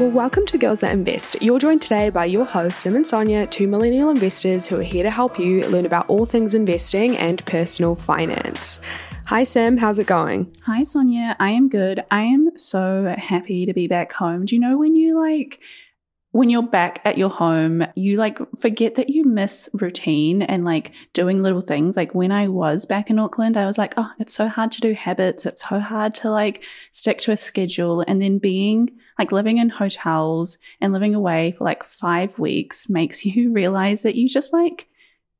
Well, welcome to Girls That Invest. You're joined today by your hosts, Sim and Sonia, two millennial investors who are here to help you learn about all things investing and personal finance. Hi, Sim. How's it going? Hi, Sonia. I am good. I am so happy to be back home. Do you know when you like when you're back at your home, you like forget that you miss routine and like doing little things. Like when I was back in Auckland, I was like, oh, it's so hard to do habits. It's so hard to like stick to a schedule. And then being like living in hotels and living away for like five weeks makes you realize that you just like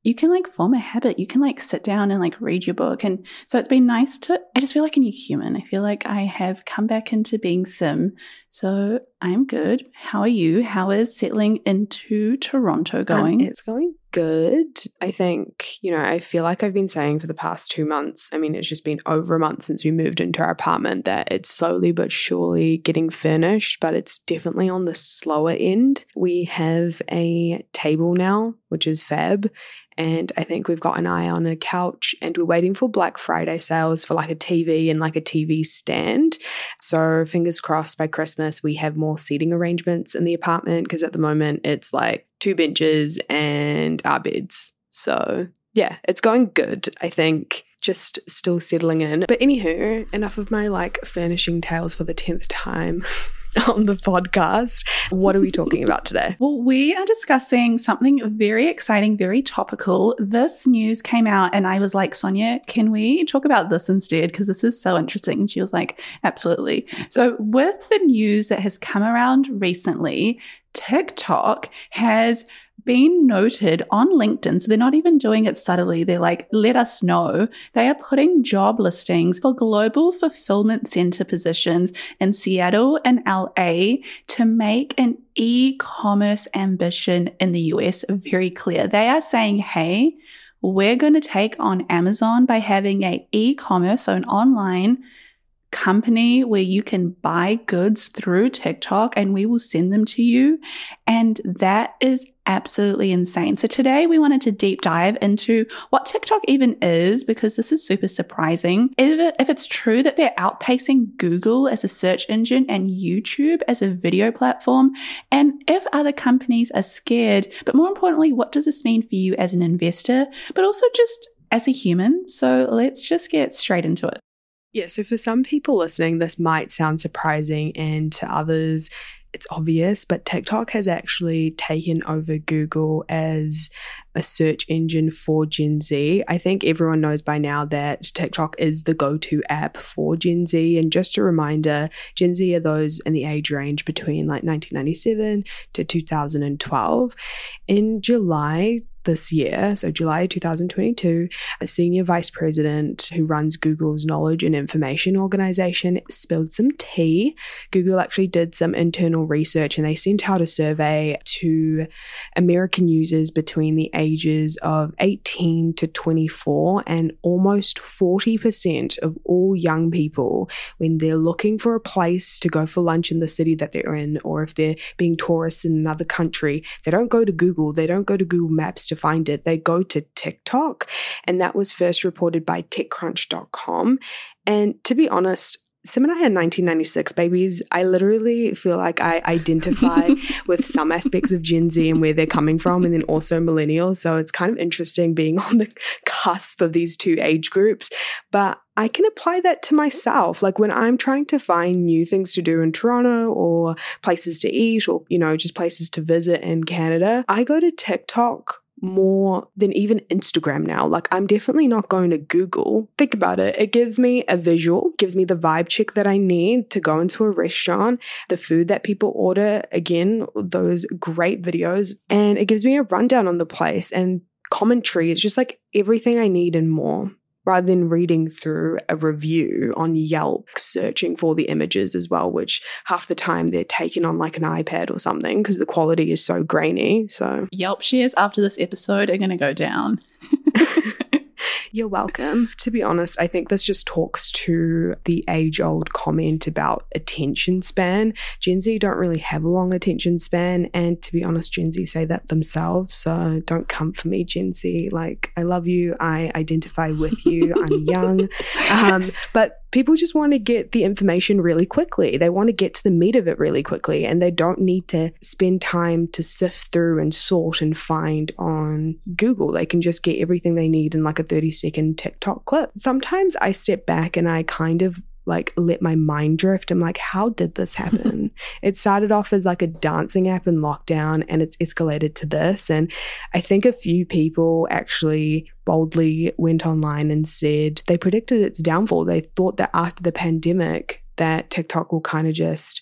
you can like form a habit. You can like sit down and like read your book. And so it's been nice to, I just feel like a new human. I feel like I have come back into being Sim. So I'm good. How are you? How is settling into Toronto going? Um, it's going good. I think, you know, I feel like I've been saying for the past two months, I mean, it's just been over a month since we moved into our apartment that it's slowly but surely getting furnished, but it's definitely on the slower end. We have a table now, which is fab and I think we've got an eye on a couch and we're waiting for Black Friday sales for like a TV and like a TV stand. So fingers crossed by Christmas we have more seating arrangements in the apartment because at the moment it's like two benches and our beds. So yeah, it's going good, I think. Just still settling in. But anywho, enough of my like furnishing tales for the 10th time. on the podcast. What are we talking about today? Well, we are discussing something very exciting, very topical. This news came out, and I was like, Sonia, can we talk about this instead? Because this is so interesting. And she was like, absolutely. So, with the news that has come around recently, TikTok has been noted on LinkedIn. So they're not even doing it subtly. They're like, let us know. They are putting job listings for global fulfillment center positions in Seattle and LA to make an e commerce ambition in the US very clear. They are saying, hey, we're going to take on Amazon by having a e-commerce, so an online company where you can buy goods through TikTok and we will send them to you. And that is absolutely insane. So today we wanted to deep dive into what TikTok even is because this is super surprising. If, it, if it's true that they're outpacing Google as a search engine and YouTube as a video platform, and if other companies are scared, but more importantly, what does this mean for you as an investor, but also just as a human? So let's just get straight into it. Yeah, so for some people listening, this might sound surprising, and to others, it's obvious, but TikTok has actually taken over Google as a search engine for Gen Z. I think everyone knows by now that TikTok is the go to app for Gen Z. And just a reminder Gen Z are those in the age range between like 1997 to 2012. In July, this year, so July 2022, a senior vice president who runs Google's knowledge and information organization spilled some tea. Google actually did some internal research and they sent out a survey to American users between the ages of 18 to 24, and almost 40% of all young people, when they're looking for a place to go for lunch in the city that they're in, or if they're being tourists in another country, they don't go to Google, they don't go to Google Maps to find it, they go to TikTok. And that was first reported by TechCrunch.com. And to be honest, Sim and I had 1996 babies. I literally feel like I identify with some aspects of Gen Z and where they're coming from, and then also millennials. So it's kind of interesting being on the cusp of these two age groups. But I can apply that to myself. Like when I'm trying to find new things to do in Toronto or places to eat or, you know, just places to visit in Canada, I go to TikTok more than even Instagram now. Like, I'm definitely not going to Google. Think about it. It gives me a visual, gives me the vibe check that I need to go into a restaurant, the food that people order, again, those great videos, and it gives me a rundown on the place and commentary. It's just like everything I need and more rather than reading through a review on Yelp, searching for the images as well, which half the time they're taken on like an iPad or something because the quality is so grainy. So, Yelp shares after this episode are going to go down. You're welcome. To be honest, I think this just talks to the age old comment about attention span. Gen Z don't really have a long attention span. And to be honest, Gen Z say that themselves. So don't come for me, Gen Z. Like, I love you. I identify with you. I'm young. Um, but people just want to get the information really quickly. They want to get to the meat of it really quickly, and they don't need to spend time to sift through and sort and find on Google. They can just get everything they need in like a 30 second TikTok clip. Sometimes I step back and I kind of like let my mind drift. I'm like, how did this happen? it started off as like a dancing app in lockdown and it's escalated to this. And I think a few people actually boldly went online and said they predicted its downfall. They thought that after the pandemic, that TikTok will kind of just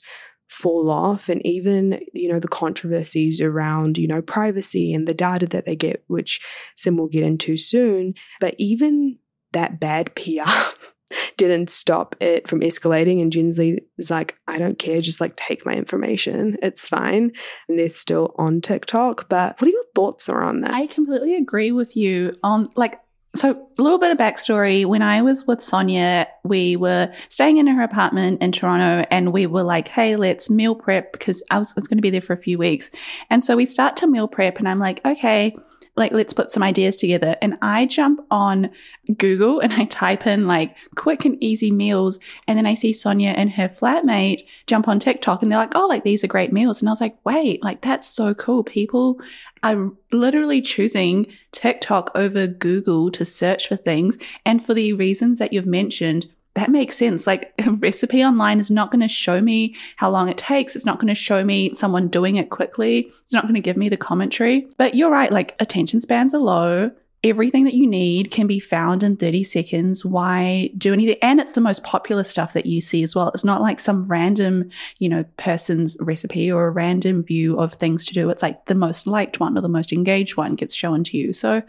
fall off and even you know the controversies around you know privacy and the data that they get which sim will get into soon but even that bad pr didn't stop it from escalating. And Gen Z is like, I don't care, just like take my information. It's fine. And they're still on TikTok. But what are your thoughts around that? I completely agree with you on like so, a little bit of backstory. When I was with Sonia, we were staying in her apartment in Toronto and we were like, hey, let's meal prep because I was, was going to be there for a few weeks. And so we start to meal prep, and I'm like, okay, like let's put some ideas together. And i jump on google and i type in like quick and easy meals. And then i see sonia and her flatmate jump on tiktok and they're like oh like these are great meals. And i was like wait like that's so cool. People are literally choosing tiktok over google to search for things. And for the reasons that you've mentioned that makes sense. Like a recipe online is not going to show me how long it takes. It's not going to show me someone doing it quickly. It's not going to give me the commentary. But you're right, like attention spans are low. Everything that you need can be found in 30 seconds. Why do anything? And it's the most popular stuff that you see as well. It's not like some random, you know, person's recipe or a random view of things to do. It's like the most liked one or the most engaged one gets shown to you. So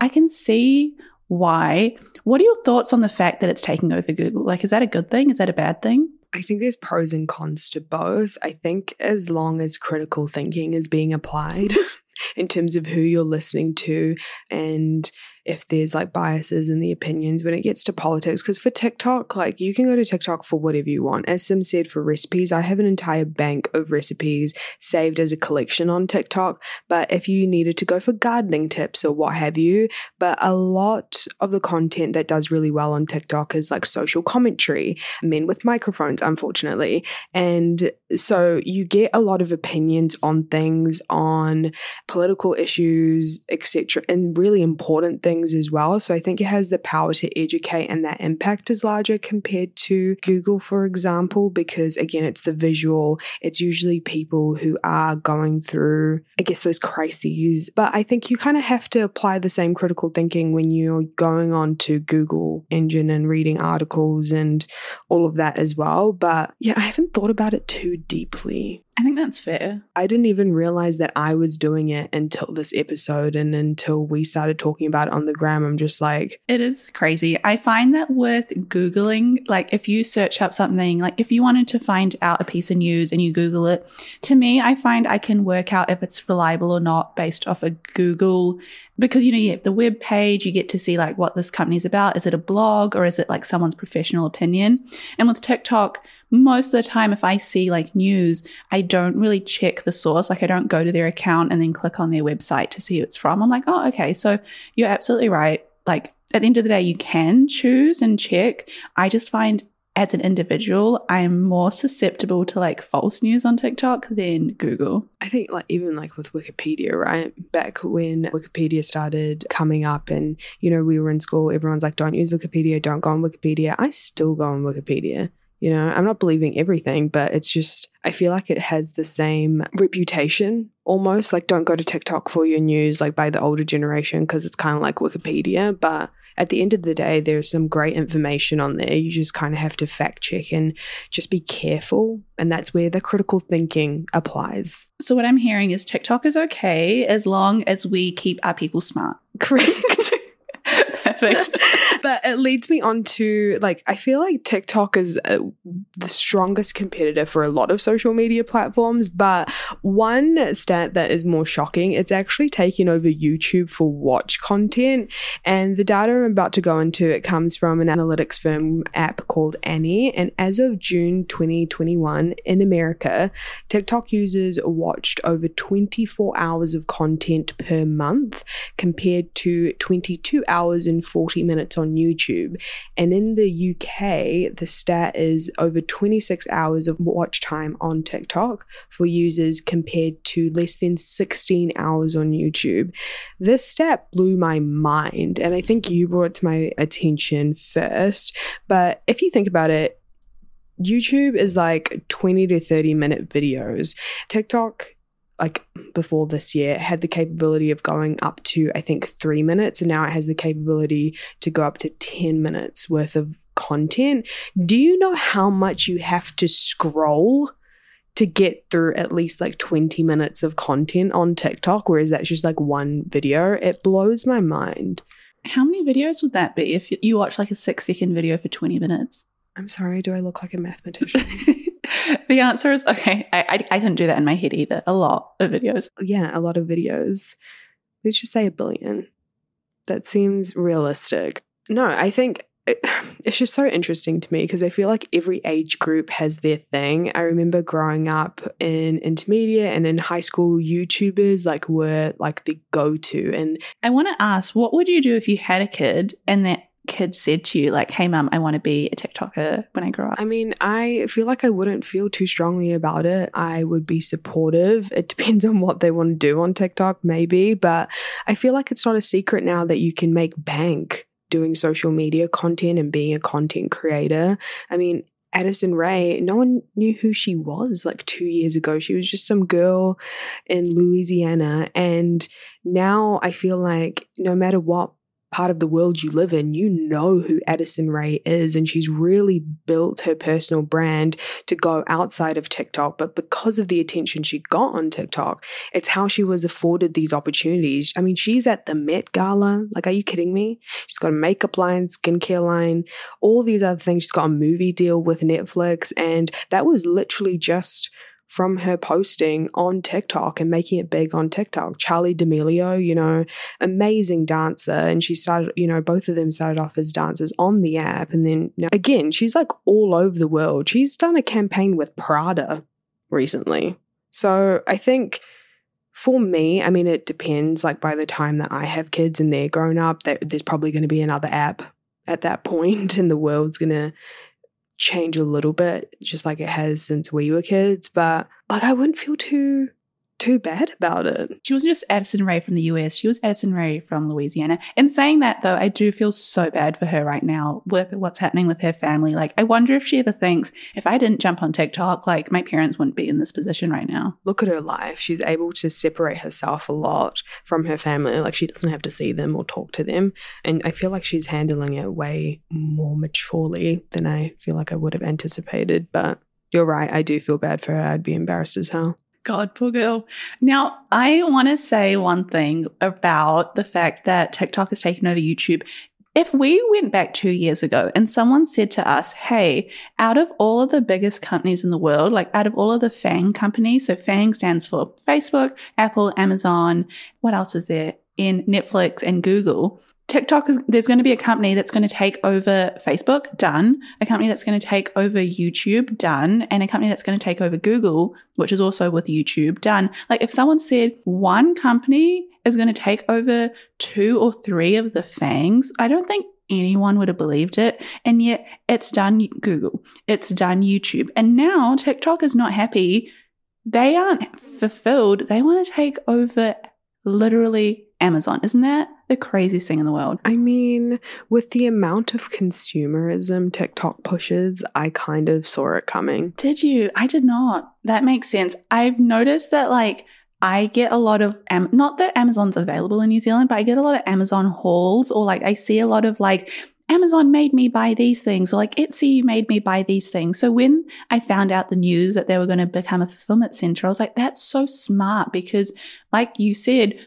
I can see why. What are your thoughts on the fact that it's taking over Google? Like, is that a good thing? Is that a bad thing? I think there's pros and cons to both. I think as long as critical thinking is being applied in terms of who you're listening to and if there's like biases in the opinions when it gets to politics. Because for TikTok, like you can go to TikTok for whatever you want. As Sim said, for recipes, I have an entire bank of recipes saved as a collection on TikTok. But if you needed to go for gardening tips or what have you, but a lot of the content that does really well on TikTok is like social commentary, men with microphones, unfortunately. And so you get a lot of opinions on things, on political issues, etc., and really important things things as well. So I think it has the power to educate, and that impact is larger compared to Google, for example, because again, it's the visual. It's usually people who are going through, I guess, those crises. But I think you kind of have to apply the same critical thinking when you're going on to Google engine and reading articles and all of that as well. But yeah, I haven't thought about it too deeply. I think that's fair. I didn't even realize that I was doing it until this episode and until we started talking about it on the gram. I'm just like, it is crazy. I find that with Googling, like if you search up something, like if you wanted to find out a piece of news and you Google it, to me, I find I can work out if it's reliable or not based off a Google because you know you have the web page you get to see like what this company's about is it a blog or is it like someone's professional opinion and with tiktok most of the time if i see like news i don't really check the source like i don't go to their account and then click on their website to see who it's from i'm like oh okay so you're absolutely right like at the end of the day you can choose and check i just find as an individual, I'm more susceptible to like false news on TikTok than Google. I think like even like with Wikipedia, right? Back when Wikipedia started coming up and you know, we were in school, everyone's like, don't use Wikipedia, don't go on Wikipedia. I still go on Wikipedia. You know, I'm not believing everything, but it's just, I feel like it has the same reputation almost. Like, don't go to TikTok for your news, like by the older generation, because it's kind of like Wikipedia. But at the end of the day, there's some great information on there. You just kind of have to fact check and just be careful. And that's where the critical thinking applies. So, what I'm hearing is TikTok is okay as long as we keep our people smart. Correct. Perfect. but it leads me on to like, I feel like TikTok is uh, the strongest competitor for a lot of social media platforms. But one stat that is more shocking, it's actually taken over YouTube for watch content. And the data I'm about to go into, it comes from an analytics firm app called Annie. And as of June 2021 in America, TikTok users watched over 24 hours of content per month compared to 22 hours and 40 minutes on YouTube. And in the UK, the stat is over 26 hours of watch time on TikTok for users compared to less than 16 hours on YouTube. This stat blew my mind, and I think you brought it to my attention first. But if you think about it, YouTube is like 20 to 30 minute videos. TikTok like before this year had the capability of going up to I think 3 minutes and now it has the capability to go up to 10 minutes worth of content. Do you know how much you have to scroll to get through at least like 20 minutes of content on TikTok whereas that's just like one video? It blows my mind. How many videos would that be if you watch like a 6 second video for 20 minutes? I'm sorry, do I look like a mathematician? the answer is okay. I, I, I couldn't do that in my head either. A lot of videos. Yeah, a lot of videos. Let's just say a billion. That seems realistic. No, I think it, it's just so interesting to me because I feel like every age group has their thing. I remember growing up in intermediate and in high school, YouTubers like were like the go to. And I want to ask, what would you do if you had a kid and that kid said to you, like, hey, mum, I want to be a TikToker when I grow up? I mean, I feel like I wouldn't feel too strongly about it. I would be supportive. It depends on what they want to do on TikTok, maybe, but I feel like it's not a secret now that you can make bank doing social media content and being a content creator. I mean, Addison Rae, no one knew who she was like two years ago. She was just some girl in Louisiana. And now I feel like no matter what part of the world you live in, you know who Addison Rae is. And she's really built her personal brand to go outside of TikTok. But because of the attention she got on TikTok, it's how she was afforded these opportunities. I mean, she's at the Met Gala. Like, are you kidding me? She's got a makeup line, skincare line, all these other things. She's got a movie deal with Netflix. And that was literally just from her posting on TikTok and making it big on TikTok. Charli D'Amelio, you know, amazing dancer. And she started, you know, both of them started off as dancers on the app. And then know, again, she's like all over the world. She's done a campaign with Prada recently. So I think for me, I mean, it depends. Like by the time that I have kids and they're grown up, there's probably going to be another app at that point and the world's going to change a little bit, just like it has since we were kids. But like, I wouldn't feel too too bad about it. She wasn't just Addison Rae from the US, she was Addison Rae from Louisiana. In saying that, though, I do feel so bad for her right now with what's happening with her family. Like, I wonder if she ever thinks, if I didn't jump on TikTok, like my parents wouldn't be in this position right now. Look at her life. She's able to separate herself a lot from her family. Like, she doesn't have to see them or talk to them. And I feel like she's handling it way more maturely than I feel like I would have anticipated. But you're right. I do feel bad for her. I'd be embarrassed as hell. God, poor girl. Now, I want to say one thing about the fact that TikTok has taken over YouTube. If we went back two years ago and someone said to us, hey, out of all of the biggest companies in the world, like out of all of the FANG companies, so FANG stands for Facebook, Apple, Amazon, what else is there? In Netflix and Google, TikTok is there's going to be a company that's going to take over Facebook, done. A company that's going to take over YouTube, done. And a company that's going to take over Google, which is also with YouTube, done. Like if someone said one company is going to take over two or three of the fangs, I don't think anyone would have believed it. And yet it's done Google, it's done YouTube. And now TikTok is not happy. They aren't fulfilled. They want to take over literally Amazon. Isn't that the craziest thing in the world? I mean, with the amount of consumerism TikTok pushes, I kind of saw it coming. Did you? I did not. That makes sense. I've noticed that, like, I get a lot of, Am- not that Amazon's available in New Zealand, but I get a lot of Amazon hauls or like I see a lot of like, Amazon made me buy these things, or like Etsy made me buy these things. So when I found out the news that they were going to become a fulfillment center, I was like, that's so smart because, like you said,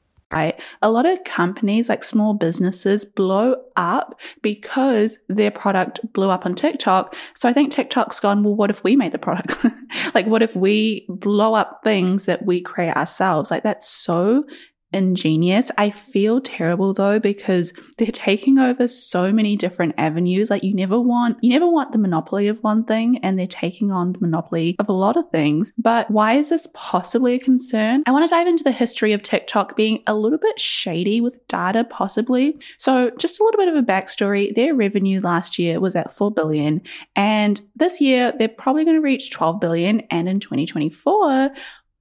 Right. A lot of companies, like small businesses, blow up because their product blew up on TikTok. So I think TikTok's gone, well, what if we made the product? like, what if we blow up things that we create ourselves? Like, that's so ingenious. I feel terrible though because they're taking over so many different avenues. Like you never want you never want the monopoly of one thing and they're taking on the monopoly of a lot of things. But why is this possibly a concern? I want to dive into the history of TikTok being a little bit shady with data possibly. So just a little bit of a backstory. Their revenue last year was at 4 billion and this year they're probably going to reach 12 billion and in 2024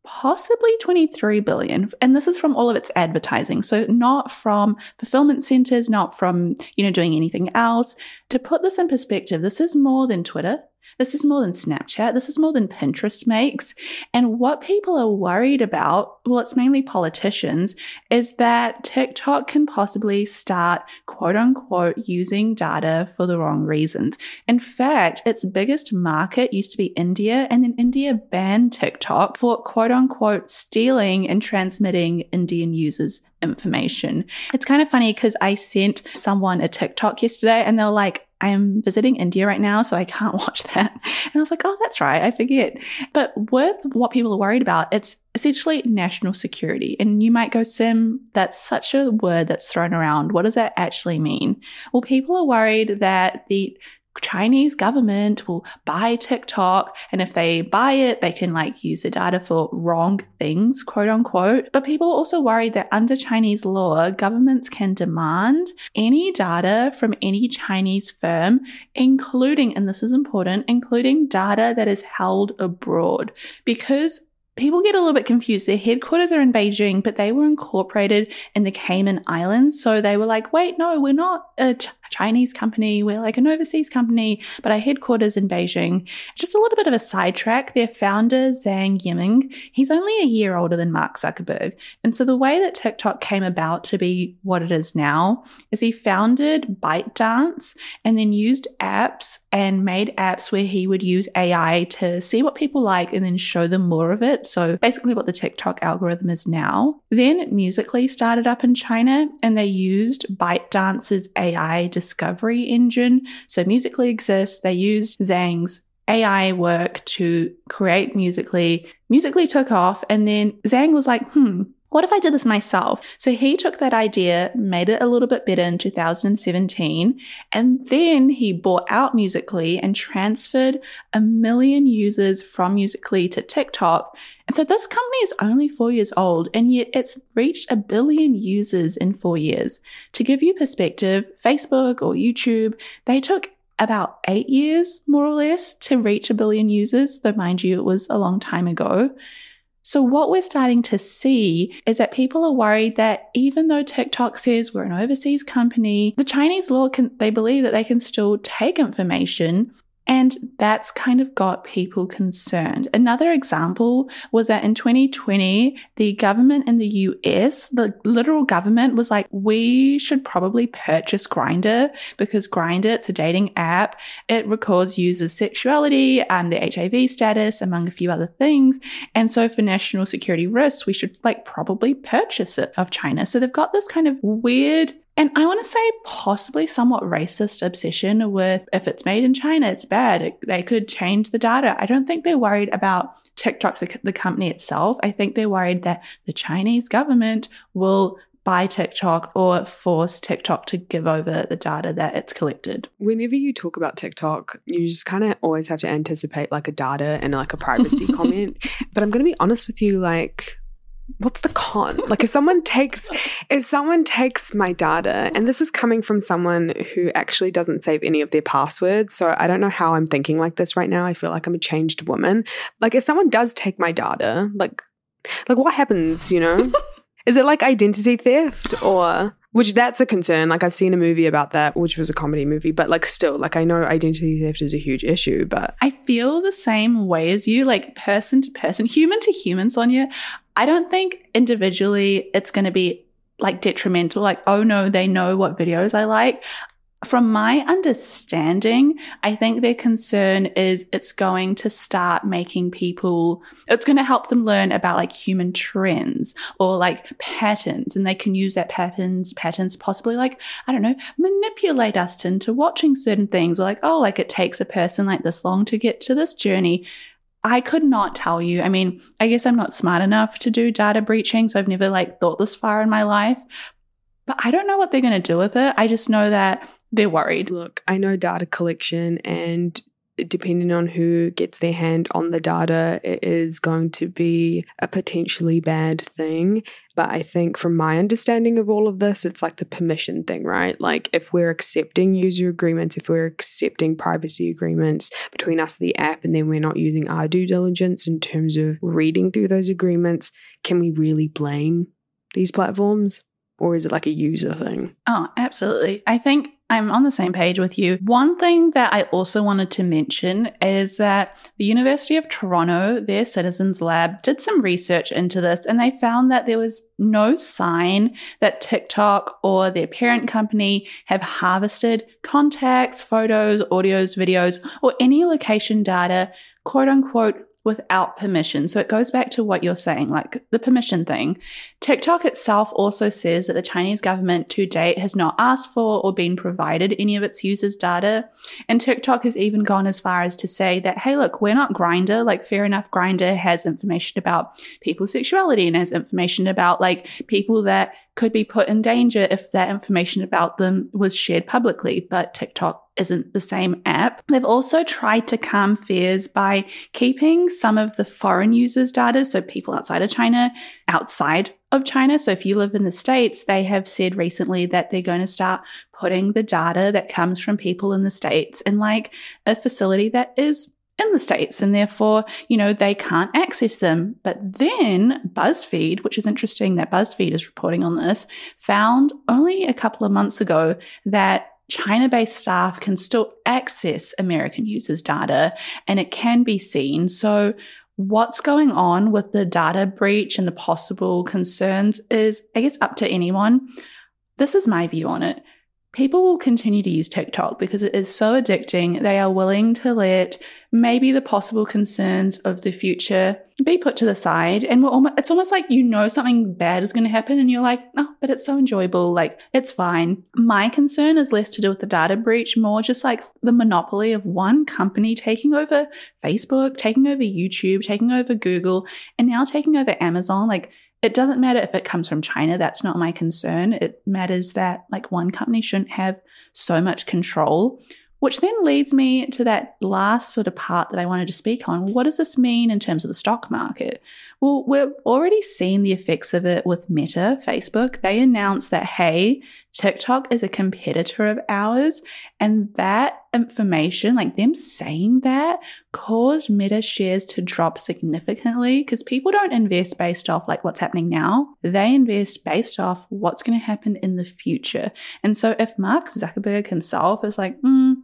possibly 23 billion and this is from all of its advertising. So not from fulfillment centers not from you know doing anything else. To put this in perspective this is more than twitter this is more than Snapchat. This is more than Pinterest makes. And what people are worried about, well, it's mainly politicians, is that TikTok can possibly start quote unquote using data for the wrong reasons. In fact, its biggest market used to be India, and then India banned TikTok for quote unquote stealing and transmitting Indian users' information. It's kind of funny because I sent someone a TikTok yesterday and they were like, I am visiting India right now, so I can't watch that. And I was like, oh, that's right, I forget. But with what people are worried about, it's essentially national security. And you might go, Sim, that's such a word that's thrown around. What does that actually mean? Well, people are worried that the Chinese government will buy TikTok. And if they buy it, they can like use the data for wrong things, quote unquote. But people are also worried that under Chinese law, governments can demand any data from any Chinese firm, including, and this is important, including data that is held abroad. Because people get a little bit confused. Their headquarters are in Beijing, but they were incorporated in the Cayman Islands. So they were like, wait, no, we're not a Chinese company. We're like an overseas company, but our headquarters in Beijing. Just a little bit of a sidetrack. Their founder, Zhang Yiming, he's only a year older than Mark Zuckerberg. And so the way that TikTok came about to be what it is now is he founded ByteDance and then used apps and made apps where he would use AI to see what people like and then show them more of it. So basically what the TikTok algorithm is now. Then Musical.ly started up in China and they used ByteDance's AI discovery engine. So Musical.ly exists. They used Zhang's AI work to create Musical.ly. Musical.ly took off and then Zhang was like, hmm, what if I did this myself? So he took that idea, made it a little bit better in 2017, and then he bought out Musical.ly and transferred a million users from Musical.ly to TikTok. And so this company is only four years old, and yet it's reached a billion users in four years. To give you perspective, Facebook or YouTube, they took about eight years, more or less, to reach a billion users, though mind you, it was a long time ago. So, what we're starting to see is that people are worried that even though TikTok says we're an overseas company, the Chinese law can, they believe that they can still take information and that's kind of got people concerned. Another example was that in 2020, the government in the US, the literal government was like, we should probably purchase Grindr because Grindr, it's a dating app. It records users' sexuality, and um, their HIV status, among a few other things. And so for national security risks, we should like probably purchase it of China. So they've got this kind of weird and I want to say possibly somewhat racist obsession with if it's made in China, it's bad. They could change the data. I don't think they're worried about TikTok, the, the company itself. I think they're worried that the Chinese government will buy TikTok or force TikTok to give over the data that it's collected. Whenever you talk about TikTok, you just kind of always have to anticipate like a data and like a privacy comment. But I'm going to be honest with you, like, what's the con? Like if someone takes if someone takes my data, and this is coming from someone who actually doesn't save any of their passwords, so I don't know how I'm thinking like this right now. I feel like I'm a changed woman. Like if someone does take my data, like like what happens, you know? is it like identity theft or which that's a concern. Like I've seen a movie about that, which was a comedy movie, but like still, like I know identity theft is a huge issue, but I feel the same way as you, like person to person, human to human, Sonia. I don't think individually it's going to be like detrimental, like, oh no, they know what videos I like. From my understanding, I think their concern is it's going to start making people, it's going to help them learn about like human trends or like patterns. And they can use that patterns, patterns possibly like, I don't know, manipulate us into watching certain things or like, oh, like it takes a person like this long to get to this journey. I could not tell you. I mean, I guess I'm not smart enough to do data breaching, so I've never like thought this far in my life. But I don't know what they're going to do with it. I just know that they're worried. Look, I know data collection and depending on who gets their hand on the data, it is going to be a potentially bad thing. But I think, from my understanding of all of this, it's like the permission thing, right? Like, if we're accepting user agreements, if we're accepting privacy agreements between us and the app, and then we're not using our due diligence in terms of reading through those agreements, can we really blame these platforms? Or is it like a user thing? Oh, absolutely. I think I'm on the same page with you. One thing that I also wanted to mention is that the University of Toronto, their Citizens Lab, did some research into this and they found that there was no sign that TikTok or their parent company have harvested contacts, photos, audios, videos, or any location data, quote unquote, without permission. So it goes back to what you're saying, like the permission thing. TikTok itself also says that the Chinese government to date has not asked for or been provided any of its users' data. And TikTok has even gone as far as to say that, hey, look, we're not Grindr. Like, fair enough, Grindr has information about people's sexuality and has information about like people that could be put in danger if that information about them was shared publicly. But TikTok isn't the same app. They've also tried to calm fears by keeping some of the foreign users' data, so people outside of China, outside of China. So if you live in the States, they have said recently that they're going to start putting the data that comes from people in the States in like a facility that is in the States and therefore, you know, they can't access them. But then BuzzFeed, which is interesting that BuzzFeed is reporting on this, found only a couple of months ago that China based staff can still access American users' data and it can be seen. So, what's going on with the data breach and the possible concerns is, I guess, up to anyone. This is my view on it. People will continue to use TikTok because it is so addicting. They are willing to let maybe the possible concerns of the future be put to the side. And we're almost, it's almost like you know something bad is going to happen and you're like, oh, but it's so enjoyable. Like, it's fine. My concern is less to do with the data breach, more just like the monopoly of one company taking over Facebook, taking over YouTube, taking over Google, and now taking over Amazon. Like, It doesn't matter if it comes from China, that's not my concern. It matters that like one company shouldn't have so much control which then leads me to that last sort of part that I wanted to speak on. What does this mean in terms of the stock market? Well, we've already seen the effects of it with Meta, Facebook. They announced that, hey, TikTok is a competitor of ours. And that information, like them saying that, caused Meta shares to drop significantly because people don't invest based off like what's happening now. They invest based off what's going to happen in the future. And so if Mark Zuckerberg himself is like, mm,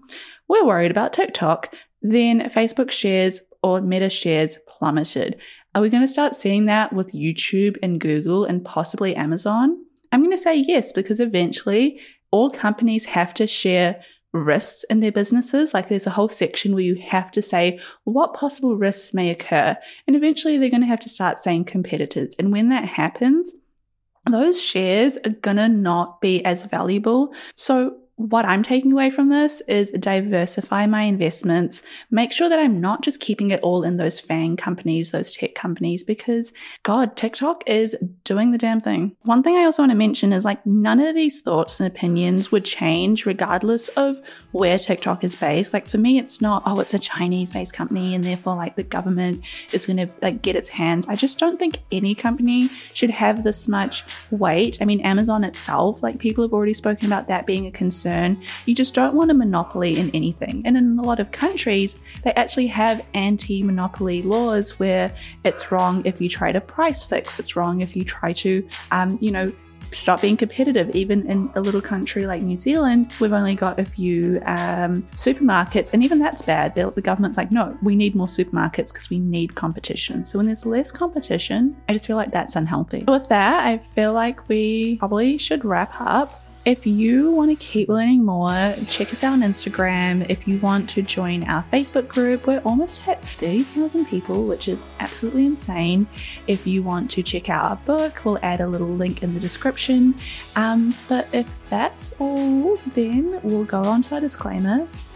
we're worried about TikTok, then Facebook shares or Meta shares plummeted. Are we going to start seeing that with YouTube and Google and possibly Amazon? I'm going to say yes, because eventually all companies have to share risks in their businesses. Like there's a whole section where you have to say what possible risks may occur. And eventually they're going to have to start saying competitors. And when that happens, those shares are going to not be as valuable. So what I'm taking away from this is diversify my investments. Make sure that I'm not just keeping it all in those FANG companies, those tech companies, because God, TikTok is doing the damn thing. One thing I also want to mention is like none of these thoughts and opinions would change regardless of where TikTok is based. Like for me, it's not, oh, it's a Chinese based company and therefore like the government is going to like get its hands. I just don't think any company should have this much weight. I mean, Amazon itself, like people have already spoken about that being a concern concern, you just don't want a monopoly in anything. And in a lot of countries, they actually have anti monopoly laws where it's wrong if you try to price fix, it's wrong if you try to, um, you know, stop being competitive. Even in a little country like New Zealand, we've only got a few um, supermarkets, and even that's bad. They're, the government's like, no, we need more supermarkets because we need competition. So when there's less competition, I just feel like that's unhealthy. With that, I feel like we probably should wrap up. If you want to keep learning more, check us out on Instagram. If you want to join our Facebook group, we're almost at 30,000 people, which is absolutely insane. If you want to check out our book, we'll add a little link in the description. Um, but if that's all, then we'll go on to our disclaimer.